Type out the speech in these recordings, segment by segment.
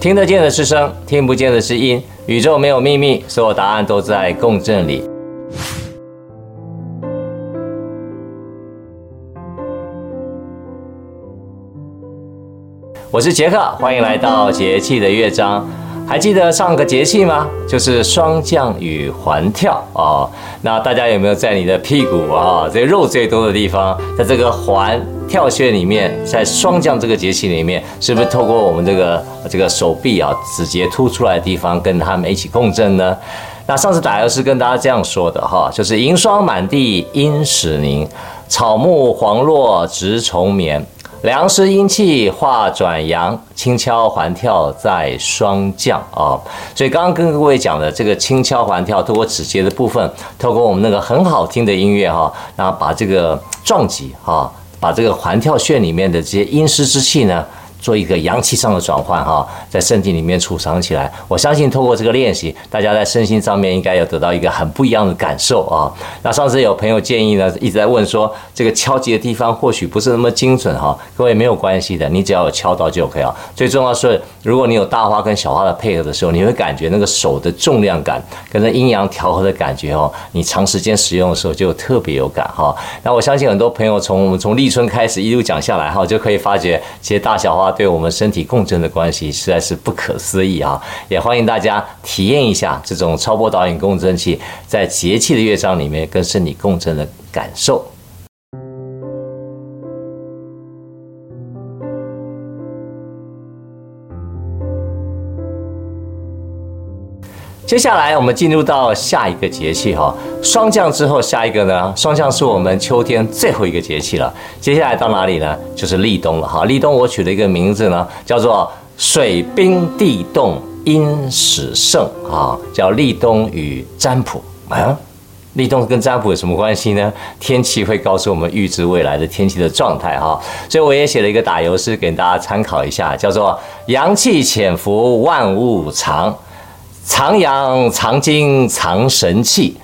听得见的是声，听不见的是音。宇宙没有秘密，所有答案都在共振里。我是杰克，欢迎来到节气的乐章。还记得上个节气吗？就是霜降与环跳啊、哦。那大家有没有在你的屁股啊，这肉最多的地方，在这个环跳穴里面，在霜降这个节气里面，是不是透过我们这个这个手臂啊，指节凸出来的地方，跟他们一起共振呢？那上次打油诗跟大家这样说的哈，就是银霜满地阴始凝，草木黄落蛰虫眠。凉湿阴气化转阳，轻敲环跳在霜降啊！所以刚刚跟各位讲的这个轻敲环跳，透过指节的部分，透过我们那个很好听的音乐哈，然后把这个撞击哈，把这个环跳穴里面的这些阴湿之气呢。做一个阳气上的转换哈，在身体里面储藏起来。我相信透过这个练习，大家在身心上面应该有得到一个很不一样的感受啊。那上次有朋友建议呢，一直在问说，这个敲击的地方或许不是那么精准哈。各位没有关系的，你只要有敲到就可以了。最重要是，如果你有大花跟小花的配合的时候，你会感觉那个手的重量感跟那阴阳调和的感觉哦。你长时间使用的时候就特别有感哈。那我相信很多朋友从我们从立春开始一路讲下来哈，就可以发觉其实大小花。对我们身体共振的关系实在是不可思议啊！也欢迎大家体验一下这种超波导引共振器在节气的乐章里面跟身体共振的感受。接下来我们进入到下一个节气哈，霜降之后下一个呢？霜降是我们秋天最后一个节气了。接下来到哪里呢？就是立冬了哈。立冬我取了一个名字呢，叫做水冰地冻阴始盛啊，叫立冬与占卜啊。立冬跟占卜有什么关系呢？天气会告诉我们预知未来的天气的状态哈，所以我也写了一个打油诗给大家参考一下，叫做阳气潜伏万物藏。藏阳藏精藏神气，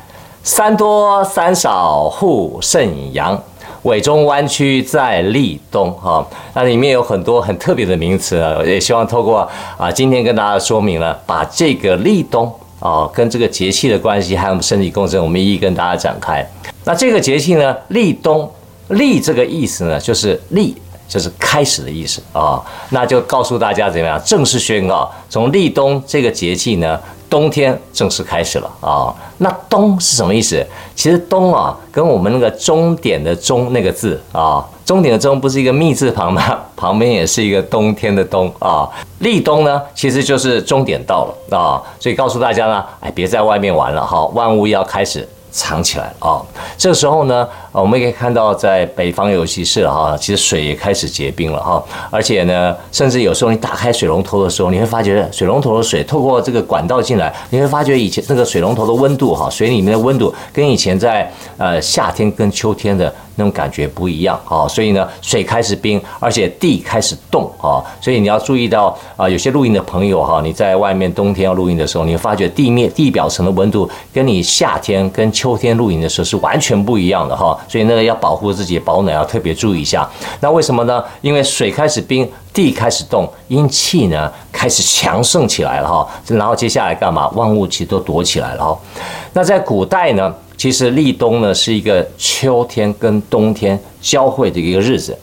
三多三少护肾阳，尾中弯曲在立冬哈。那里面有很多很特别的名词啊，也希望透过啊今天跟大家说明了，把这个立冬啊跟这个节气的关系，还有我们身体共振，我们一一跟大家展开。那这个节气呢，立冬，立这个意思呢，就是立。就是开始的意思啊，那就告诉大家怎么样正式宣告，从立冬这个节气呢，冬天正式开始了啊。那冬是什么意思？其实冬啊，跟我们那个终点的终那个字啊，终点的终不是一个密字旁吗？旁边也是一个冬天的冬啊。立冬呢，其实就是终点到了啊，所以告诉大家呢，哎，别在外面玩了哈，万物要开始。藏起来了啊！这个时候呢，我们也可以看到，在北方尤其是哈，其实水也开始结冰了哈。而且呢，甚至有时候你打开水龙头的时候，你会发觉水龙头的水透过这个管道进来，你会发觉以前那个水龙头的温度哈，水里面的温度跟以前在呃夏天跟秋天的。那种感觉不一样啊，所以呢，水开始冰，而且地开始冻啊，所以你要注意到啊，有些露营的朋友哈，你在外面冬天要露营的时候，你会发觉地面地表层的温度跟你夏天跟秋天露营的时候是完全不一样的哈，所以那个要保护自己保暖要特别注意一下。那为什么呢？因为水开始冰，地开始冻，阴气呢开始强盛起来了哈，然后接下来干嘛？万物其实都躲起来了哈。那在古代呢？其实立冬呢是一个秋天跟冬天交汇的一个日子。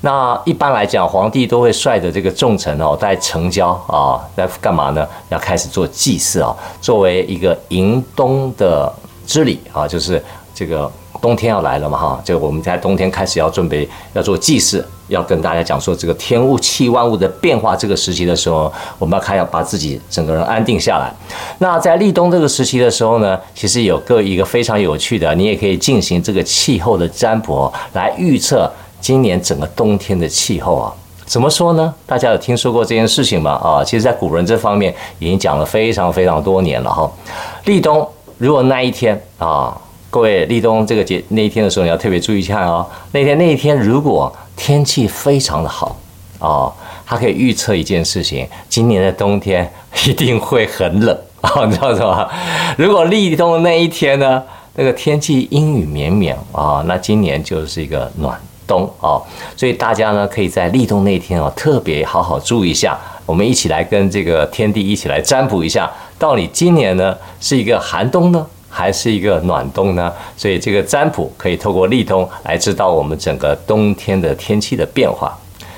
那一般来讲，皇帝都会率着这个重臣哦，在城郊啊，在干嘛呢？要开始做祭祀啊，作为一个迎冬的之礼啊，就是这个。冬天要来了嘛哈，就我们在冬天开始要准备要做祭祀，要跟大家讲说这个天物气万物的变化这个时期的时候，我们要开要把自己整个人安定下来。那在立冬这个时期的时候呢，其实有个一个非常有趣的，你也可以进行这个气候的占卜来预测今年整个冬天的气候啊。怎么说呢？大家有听说过这件事情吗？啊，其实，在古人这方面已经讲了非常非常多年了哈。立冬如果那一天啊。各位立冬这个节那一天的时候，你要特别注意一下哦。那天那一天，如果天气非常的好哦，它可以预测一件事情：今年的冬天一定会很冷哦，你知道什么？如果立冬的那一天呢，那个天气阴雨绵绵啊，那今年就是一个暖冬哦，所以大家呢可以在立冬那天哦特别好好注意一下。我们一起来跟这个天地一起来占卜一下，到底今年呢是一个寒冬呢，还是一个暖冬呢？所以这个占卜可以透过立冬来知道我们整个冬天的天气的变化。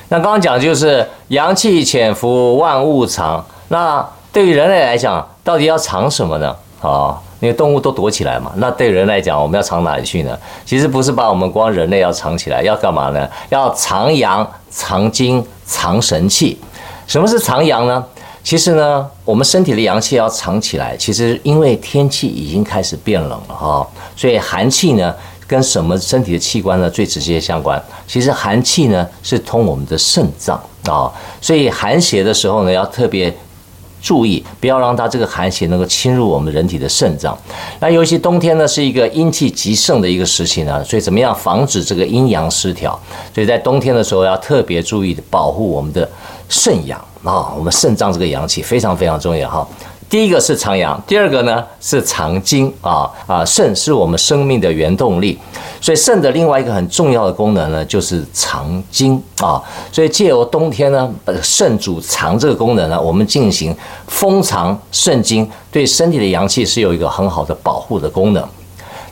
那刚刚讲就是阳气潜伏，万物藏。那对于人类来讲，到底要藏什么呢？啊，因为动物都躲起来嘛。那对人来讲，我们要藏哪里去呢？其实不是把我们光人类要藏起来，要干嘛呢？要藏阳、藏精、藏神气。什么是藏阳呢？其实呢，我们身体的阳气要藏起来。其实因为天气已经开始变冷了哈，所以寒气呢。跟什么身体的器官呢最直接相关？其实寒气呢是通我们的肾脏啊，所以寒邪的时候呢要特别注意，不要让它这个寒邪能够侵入我们人体的肾脏。那尤其冬天呢是一个阴气极盛的一个时期呢，所以怎么样防止这个阴阳失调？所以在冬天的时候要特别注意保护我们的肾阳啊，我们肾脏这个阳气非常非常重要哈。第一个是藏阳，第二个呢是藏精啊啊，肾是我们生命的原动力，所以肾的另外一个很重要的功能呢就是藏精啊，所以借由冬天呢，肾主藏这个功能呢，我们进行封藏肾精，对身体的阳气是有一个很好的保护的功能。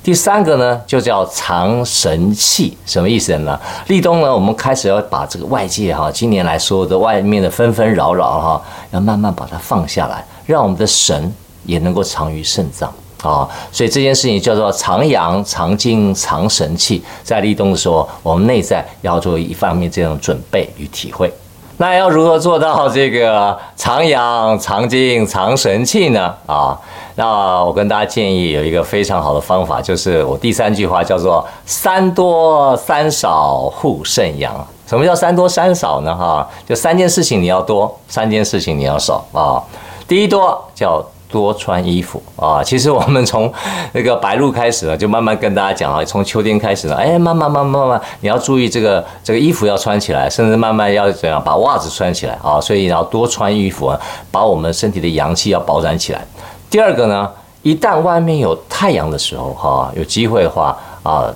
第三个呢，就叫藏神气，什么意思呢？立冬呢，我们开始要把这个外界哈，今年来说的外面的纷纷扰扰哈，要慢慢把它放下来，让我们的神也能够藏于肾脏啊。所以这件事情叫做藏阳、藏精、藏神气。在立冬的时候，我们内在要做一方面这种准备与体会。那要如何做到这个藏阳、藏精、藏神气呢？啊，那我跟大家建议有一个非常好的方法，就是我第三句话叫做“三多三少护肾阳”。什么叫三多三少呢？哈，就三件事情你要多，三件事情你要少啊。第一多叫。多穿衣服啊！其实我们从那个白露开始呢，就慢慢跟大家讲啊，从秋天开始呢，哎，慢慢慢慢慢，你要注意这个这个衣服要穿起来，甚至慢慢要怎样把袜子穿起来啊！所以要多穿衣服啊，把我们身体的阳气要保暖起来。第二个呢，一旦外面有太阳的时候哈，有机会的话啊。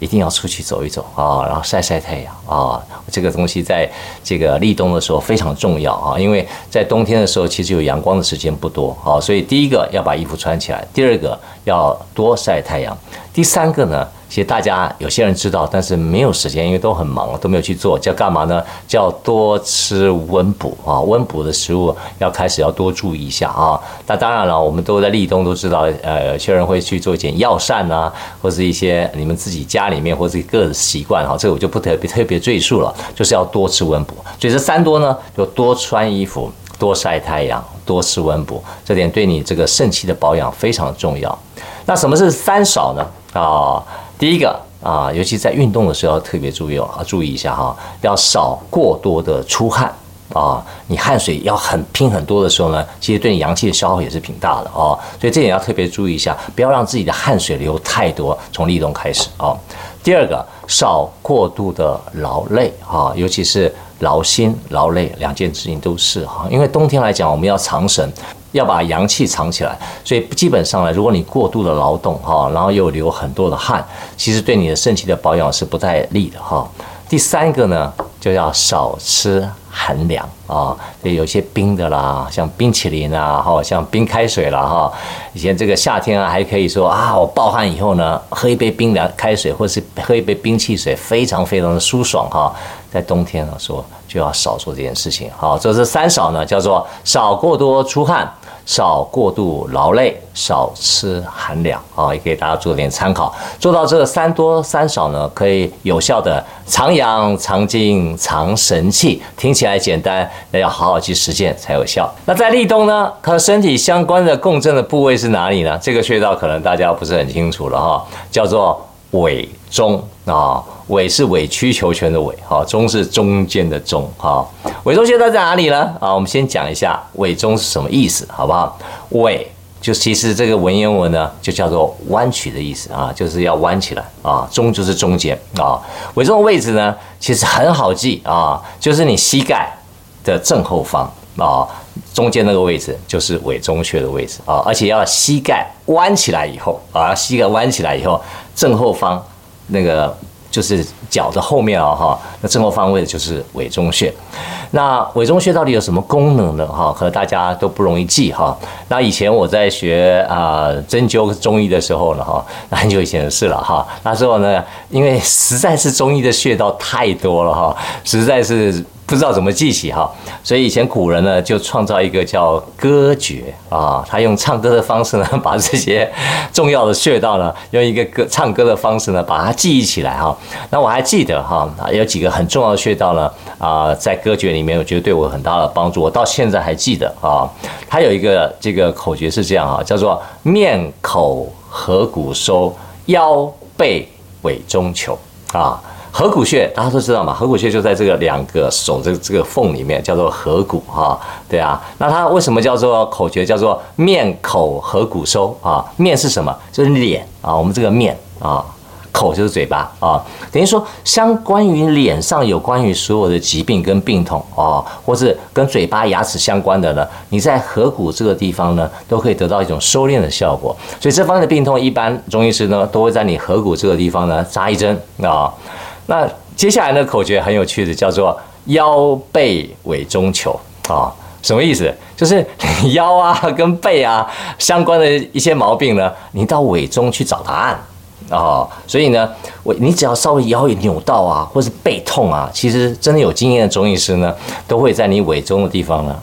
一定要出去走一走啊，然后晒晒太阳啊，这个东西在这个立冬的时候非常重要啊，因为在冬天的时候其实有阳光的时间不多啊，所以第一个要把衣服穿起来，第二个要多晒太阳，第三个呢。其实大家有些人知道，但是没有时间，因为都很忙，都没有去做。叫干嘛呢？叫多吃温补啊，温补的食物要开始要多注意一下啊。那当然了，我们都在立冬都知道，呃，有些人会去做一点药膳啊，或者一些你们自己家里面或者个人习惯哈，这个我就不特别特别赘述了，就是要多吃温补。所以这三多呢，就多穿衣服、多晒太阳、多吃温补，这点对你这个肾气的保养非常重要。那什么是三少呢？啊？第一个啊，尤其在运动的时候要特别注意啊，注意一下哈，要少过多的出汗啊。你汗水要很拼很多的时候呢，其实对你阳气的消耗也是挺大的哦。所以这点要特别注意一下，不要让自己的汗水流太多。从立冬开始啊。第二个，少过度的劳累哈，尤其是劳心劳累两件事情都是哈。因为冬天来讲，我们要藏神。要把阳气藏起来，所以基本上呢，如果你过度的劳动哈，然后又流很多的汗，其实对你的肾气的保养是不太利的哈。第三个呢，就要少吃寒凉啊，有些冰的啦，像冰淇淋啊，哈，像冰开水啦哈。以前这个夏天啊，还可以说啊，我暴汗以后呢，喝一杯冰凉开水，或是喝一杯冰汽水，非常非常的舒爽哈。在冬天的时候，就要少做这件事情。好，这是三少呢，叫做少过多出汗。少过度劳累，少吃寒凉啊，也给大家做点参考。做到这三多三少呢，可以有效的藏阳、藏精、藏神气。听起来简单，那要好好去实践才有效。那在立冬呢，和身体相关的共振的部位是哪里呢？这个穴道可能大家不是很清楚了哈，叫做委中啊。委是委曲求全的委，哈，中是中间的中，哈，委中穴在哪里呢？啊，我们先讲一下委中是什么意思，好不好？委就其实这个文言文呢，就叫做弯曲的意思啊，就是要弯起来啊。中就是中间啊，委中的位置呢，其实很好记啊，就是你膝盖的正后方啊，中间那个位置就是委中穴的位置啊，而且要膝盖弯起来以后啊，膝盖弯起来以后，正后方那个。就是脚的后面啊哈，那正后方位的就是委中穴。那委中穴到底有什么功能呢？哈，可能大家都不容易记哈。那以前我在学啊针灸中医的时候呢哈，那很久以前的事了哈。那时候呢，因为实在是中医的穴道太多了哈，实在是。不知道怎么记起哈，所以以前古人呢就创造一个叫歌诀啊，他用唱歌的方式呢把这些重要的穴道呢用一个歌唱歌的方式呢把它记忆起来哈。那我还记得哈，有几个很重要的穴道呢啊，在歌诀里面我觉得对我很大的帮助，我到现在还记得啊。它有一个这个口诀是这样哈，叫做面口合谷收，腰背委中求啊。合谷穴大家都知道嘛，合谷穴就在这个两个手这个这个缝里面，叫做合谷哈，对啊。那它为什么叫做口诀？叫做面口合谷收啊。面是什么？就是脸啊。我们这个面啊，口就是嘴巴啊。等于说，相关于脸上有关于所有的疾病跟病痛啊，或是跟嘴巴牙齿相关的呢，你在合谷这个地方呢，都可以得到一种收敛的效果。所以这方面的病痛，一般中医师呢都会在你合谷这个地方呢扎一针啊。那接下来的口诀很有趣的，叫做腰背委中求啊，什么意思？就是腰啊跟背啊相关的一些毛病呢，你到委中去找答案啊。所以呢，我你只要稍微腰一扭到啊，或是背痛啊，其实真的有经验的中医师呢，都会在你委中的地方呢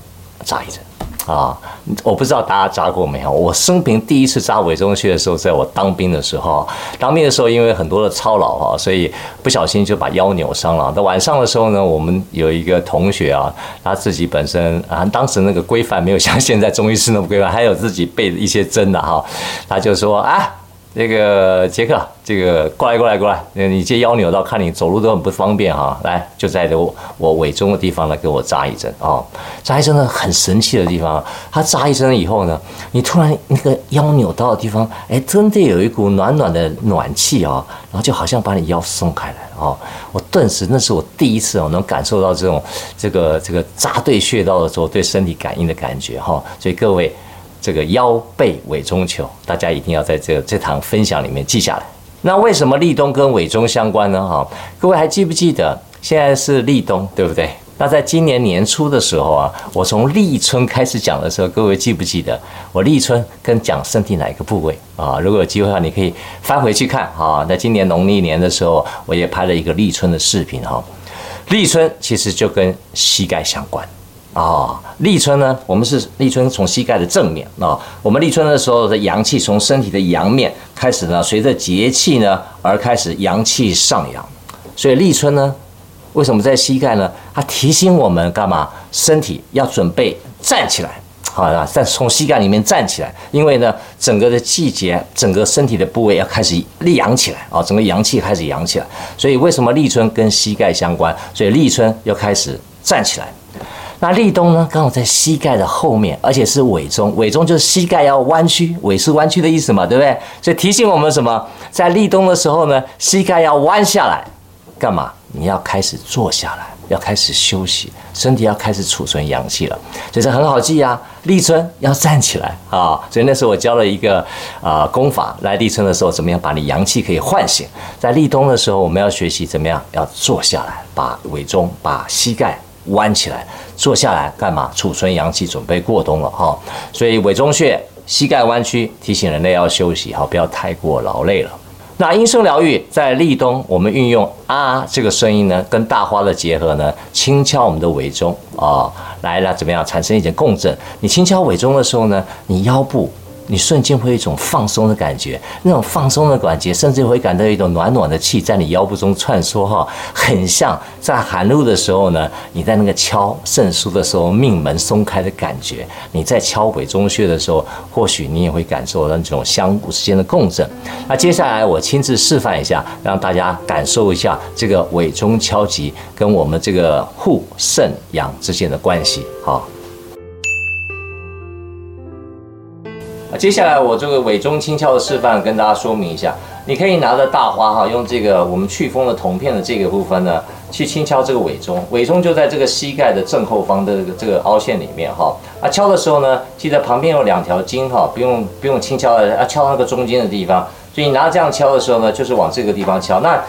扎一针。啊，我不知道大家扎过没有？我生平第一次扎伪中穴的时候，在我当兵的时候。当兵的时候，因为很多的操劳哈，所以不小心就把腰扭伤了。到晚上的时候呢，我们有一个同学啊，他自己本身啊，当时那个规范没有像现在中医师那么规范，还有自己备一些针的哈，他就说啊。这个杰克，这个过来过来过来，你这腰扭到，看你走路都很不方便哈。来，就在我我尾中的地方呢，给我扎一针哦。扎一针呢，很神奇的地方，它扎一针以后呢，你突然那个腰扭到的地方，哎，真的有一股暖暖的暖气啊，然后就好像把你腰松开来哦。我顿时那是我第一次哦，能感受到这种这个这个扎对穴道的时候对身体感应的感觉哈。所以各位。这个腰背委中求，大家一定要在这这堂分享里面记下来。那为什么立冬跟委中相关呢？哈，各位还记不记得现在是立冬，对不对？那在今年年初的时候啊，我从立春开始讲的时候，各位记不记得我立春跟讲身体哪一个部位啊？如果有机会的话，你可以翻回去看哈。在今年农历年的时候，我也拍了一个立春的视频哈。立春其实就跟膝盖相关。啊、哦，立春呢，我们是立春从膝盖的正面啊、哦。我们立春的时候的阳气从身体的阳面开始呢，随着节气呢而开始阳气上扬。所以立春呢，为什么在膝盖呢？它提醒我们干嘛？身体要准备站起来，好啊，再从膝盖里面站起来。因为呢，整个的季节，整个身体的部位要开始立阳起来啊、整个阳气开始扬起来。所以为什么立春跟膝盖相关？所以立春要开始站起来。那立冬呢？刚好在膝盖的后面，而且是委中。委中就是膝盖要弯曲，委是弯曲的意思嘛，对不对？所以提醒我们什么？在立冬的时候呢，膝盖要弯下来，干嘛？你要开始坐下来，要开始休息，身体要开始储存阳气了。所以这很好记啊。立春要站起来啊！所以那时候我教了一个啊功法，来立春的时候怎么样把你阳气可以唤醒？在立冬的时候，我们要学习怎么样要坐下来，把委中，把膝盖。弯起来，坐下来干嘛？储存阳气，准备过冬了哈。所以委中穴，膝盖弯曲，提醒人类要休息哈，不要太过劳累了。那音声疗愈在立冬，我们运用啊这个声音呢，跟大花的结合呢，轻敲我们的委中啊，来了怎么样？产生一点共振。你轻敲委中的时候呢，你腰部。你瞬间会有一种放松的感觉，那种放松的感觉，甚至会感到一种暖暖的气在你腰部中穿梭哈，很像在寒露的时候呢，你在那个敲肾腧的时候，命门松开的感觉。你在敲委中穴的时候，或许你也会感受到那种相互之间的共振。那接下来我亲自示范一下，让大家感受一下这个尾中敲击跟我们这个护肾阳之间的关系，好。接下来我这个尾中轻敲的示范跟大家说明一下，你可以拿着大花哈，用这个我们祛风的铜片的这个部分呢，去轻敲这个尾中，尾中就在这个膝盖的正后方的这个这个凹陷里面哈。啊，敲的时候呢，记得旁边有两条筋哈，不用不用轻敲的，啊，敲那个中间的地方。所以你拿这样敲的时候呢，就是往这个地方敲。那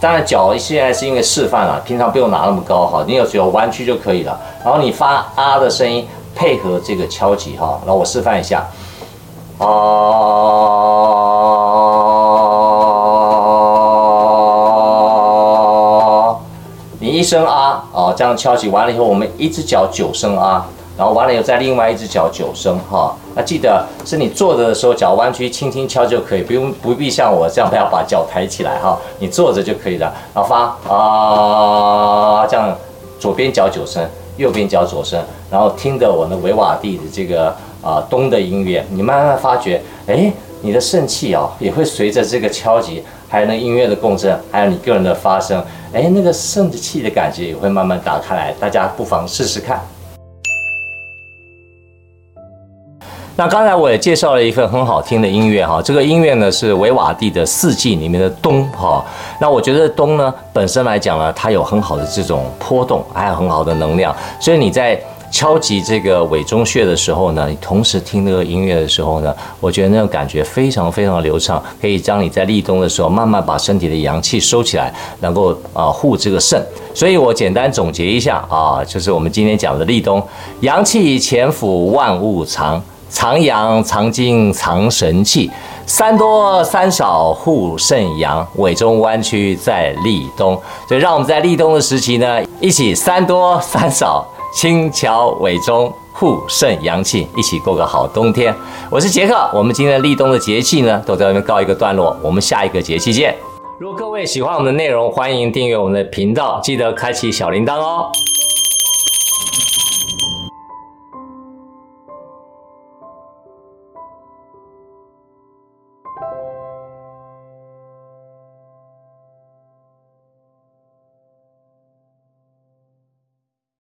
当然脚现在是因为示范了，平常不用拿那么高哈，你有只要弯曲就可以了。然后你发啊的声音配合这个敲击哈，然后我示范一下，啊，你一声啊，啊这样敲击完了以后，我们一只脚九声啊。然后完了以后，再另外一只脚九声哈。那记得是你坐着的时候脚弯曲，轻轻敲就可以，不用不必像我这样要把脚抬起来哈。你坐着就可以了。然后发啊，这样左边脚九声，右边脚左声，然后听着我的维瓦蒂的这个啊咚的音乐，你慢慢发觉，哎，你的肾气啊也会随着这个敲击，还有那音乐的共振，还有你个人的发声，哎，那个肾的气的感觉也会慢慢打开来。大家不妨试试看。那刚才我也介绍了一份很好听的音乐哈，这个音乐呢是维瓦蒂的四季里面的冬哈。那我觉得冬呢本身来讲呢，它有很好的这种波动，还有很好的能量。所以你在敲击这个委中穴的时候呢，你同时听那个音乐的时候呢，我觉得那种感觉非常非常的流畅，可以将你在立冬的时候慢慢把身体的阳气收起来，能够啊护这个肾。所以我简单总结一下啊，就是我们今天讲的立冬，阳气潜伏万物藏。藏阳藏精藏神气，三多三少护肾阳，委中弯曲在立冬。所以让我们在立冬的时期呢，一起三多三少，轻巧尾中护肾阳气，一起过个好冬天。我是杰克，我们今天立冬的节气呢，都在这边告一个段落。我们下一个节气见。如果各位喜欢我们的内容，欢迎订阅我们的频道，记得开启小铃铛哦。